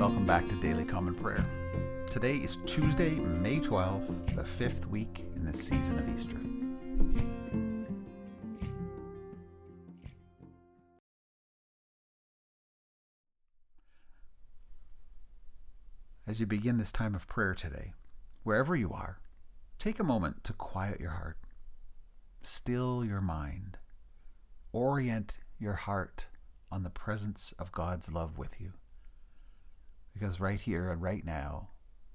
Welcome back to Daily Common Prayer. Today is Tuesday, May 12th, the fifth week in the season of Easter. As you begin this time of prayer today, wherever you are, take a moment to quiet your heart, still your mind, orient your heart on the presence of God's love with you. Because right here and right now,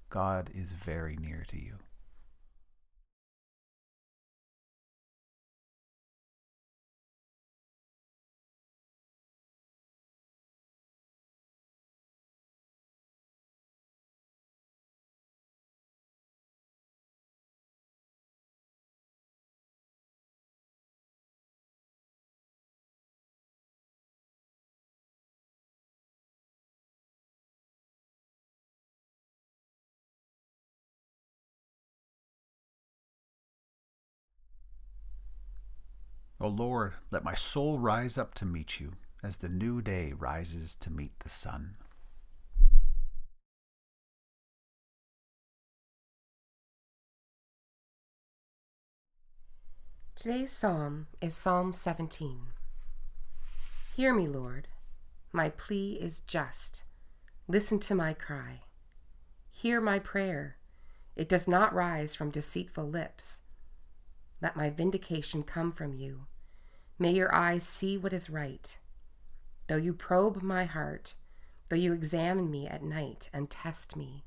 God is very near to you. O Lord, let my soul rise up to meet you as the new day rises to meet the sun. Today's psalm is Psalm 17. Hear me, Lord. My plea is just. Listen to my cry. Hear my prayer. It does not rise from deceitful lips. Let my vindication come from you. May your eyes see what is right. Though you probe my heart, though you examine me at night and test me,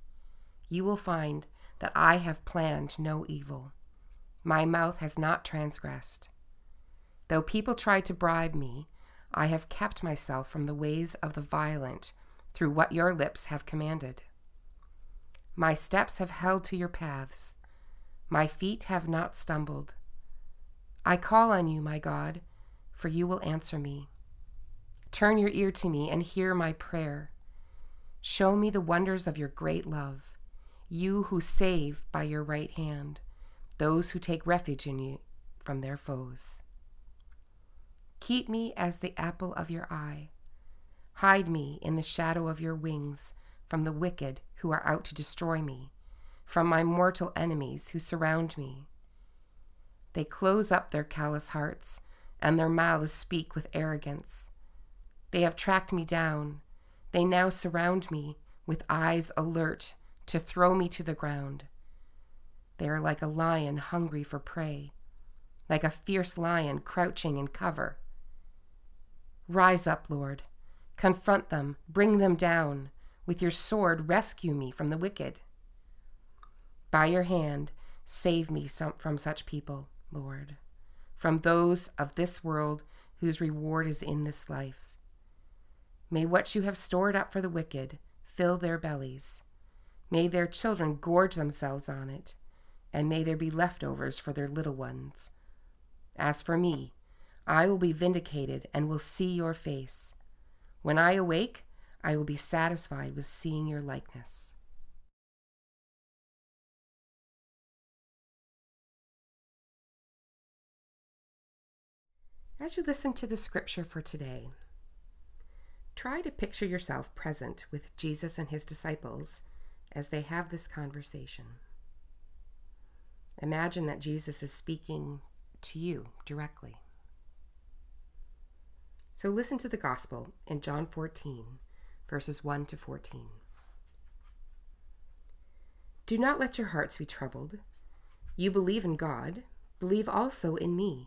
you will find that I have planned no evil. My mouth has not transgressed. Though people try to bribe me, I have kept myself from the ways of the violent through what your lips have commanded. My steps have held to your paths. My feet have not stumbled. I call on you, my God, for you will answer me. Turn your ear to me and hear my prayer. Show me the wonders of your great love, you who save by your right hand those who take refuge in you from their foes. Keep me as the apple of your eye. Hide me in the shadow of your wings from the wicked who are out to destroy me, from my mortal enemies who surround me. They close up their callous hearts, and their mouths speak with arrogance. They have tracked me down. They now surround me with eyes alert to throw me to the ground. They are like a lion hungry for prey, like a fierce lion crouching in cover. Rise up, Lord. Confront them, bring them down. With your sword, rescue me from the wicked. By your hand, save me from such people. Lord, from those of this world whose reward is in this life. May what you have stored up for the wicked fill their bellies. May their children gorge themselves on it, and may there be leftovers for their little ones. As for me, I will be vindicated and will see your face. When I awake, I will be satisfied with seeing your likeness. As you listen to the scripture for today, try to picture yourself present with Jesus and his disciples as they have this conversation. Imagine that Jesus is speaking to you directly. So listen to the gospel in John 14, verses 1 to 14. Do not let your hearts be troubled. You believe in God, believe also in me.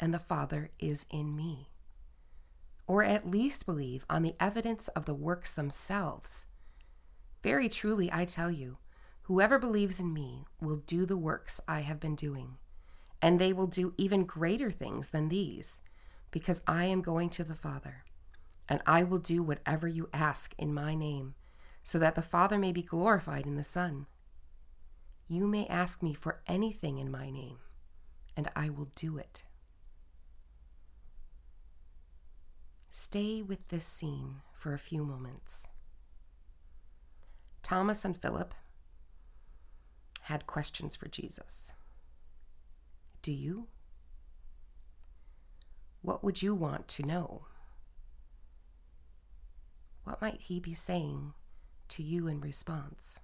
and the Father is in me. Or at least believe on the evidence of the works themselves. Very truly, I tell you, Whoever believes in me will do the works I have been doing, and they will do even greater things than these, because I am going to the Father. And I will do whatever you ask in my name, so that the Father may be glorified in the Son. You may ask me for anything in my name, and I will do it. Stay with this scene for a few moments. Thomas and Philip had questions for Jesus. Do you? What would you want to know? What might he be saying to you in response?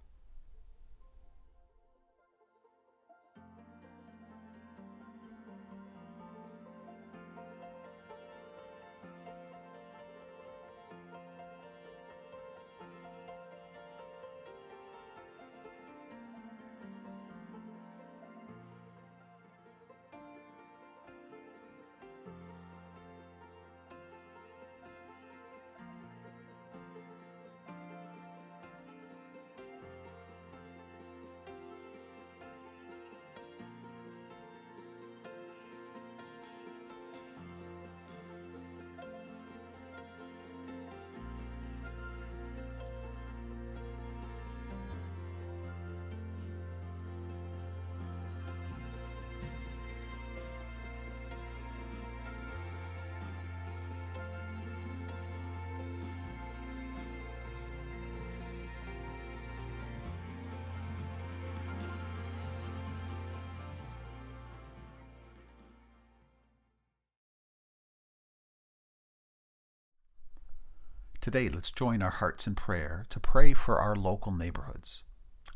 Today, let's join our hearts in prayer to pray for our local neighborhoods,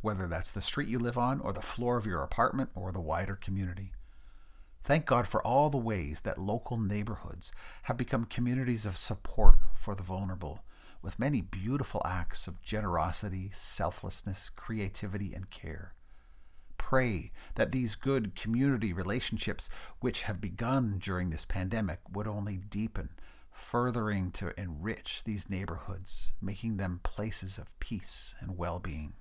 whether that's the street you live on, or the floor of your apartment, or the wider community. Thank God for all the ways that local neighborhoods have become communities of support for the vulnerable, with many beautiful acts of generosity, selflessness, creativity, and care. Pray that these good community relationships, which have begun during this pandemic, would only deepen furthering to enrich these neighborhoods, making them places of peace and well being.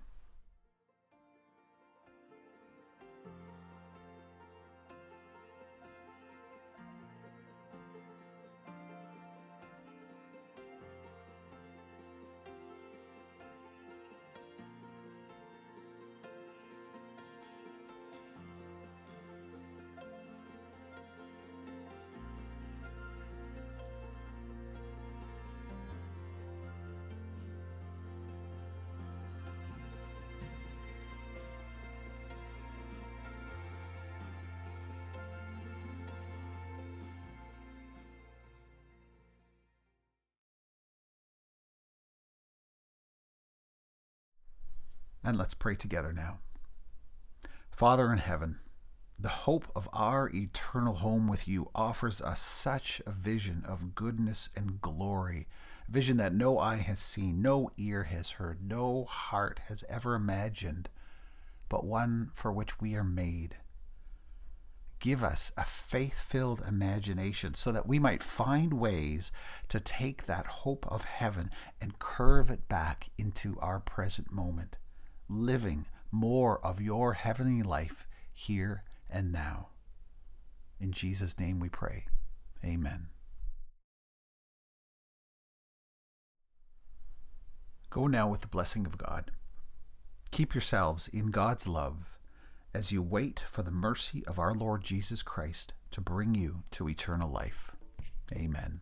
And let's pray together now. Father in heaven, the hope of our eternal home with you offers us such a vision of goodness and glory, a vision that no eye has seen, no ear has heard, no heart has ever imagined, but one for which we are made. Give us a faith filled imagination so that we might find ways to take that hope of heaven and curve it back into our present moment living more of your heavenly life here and now. In Jesus' name we pray. Amen. Go now with the blessing of God. Keep yourselves in God's love as you wait for the mercy of our Lord Jesus Christ to bring you to eternal life. Amen.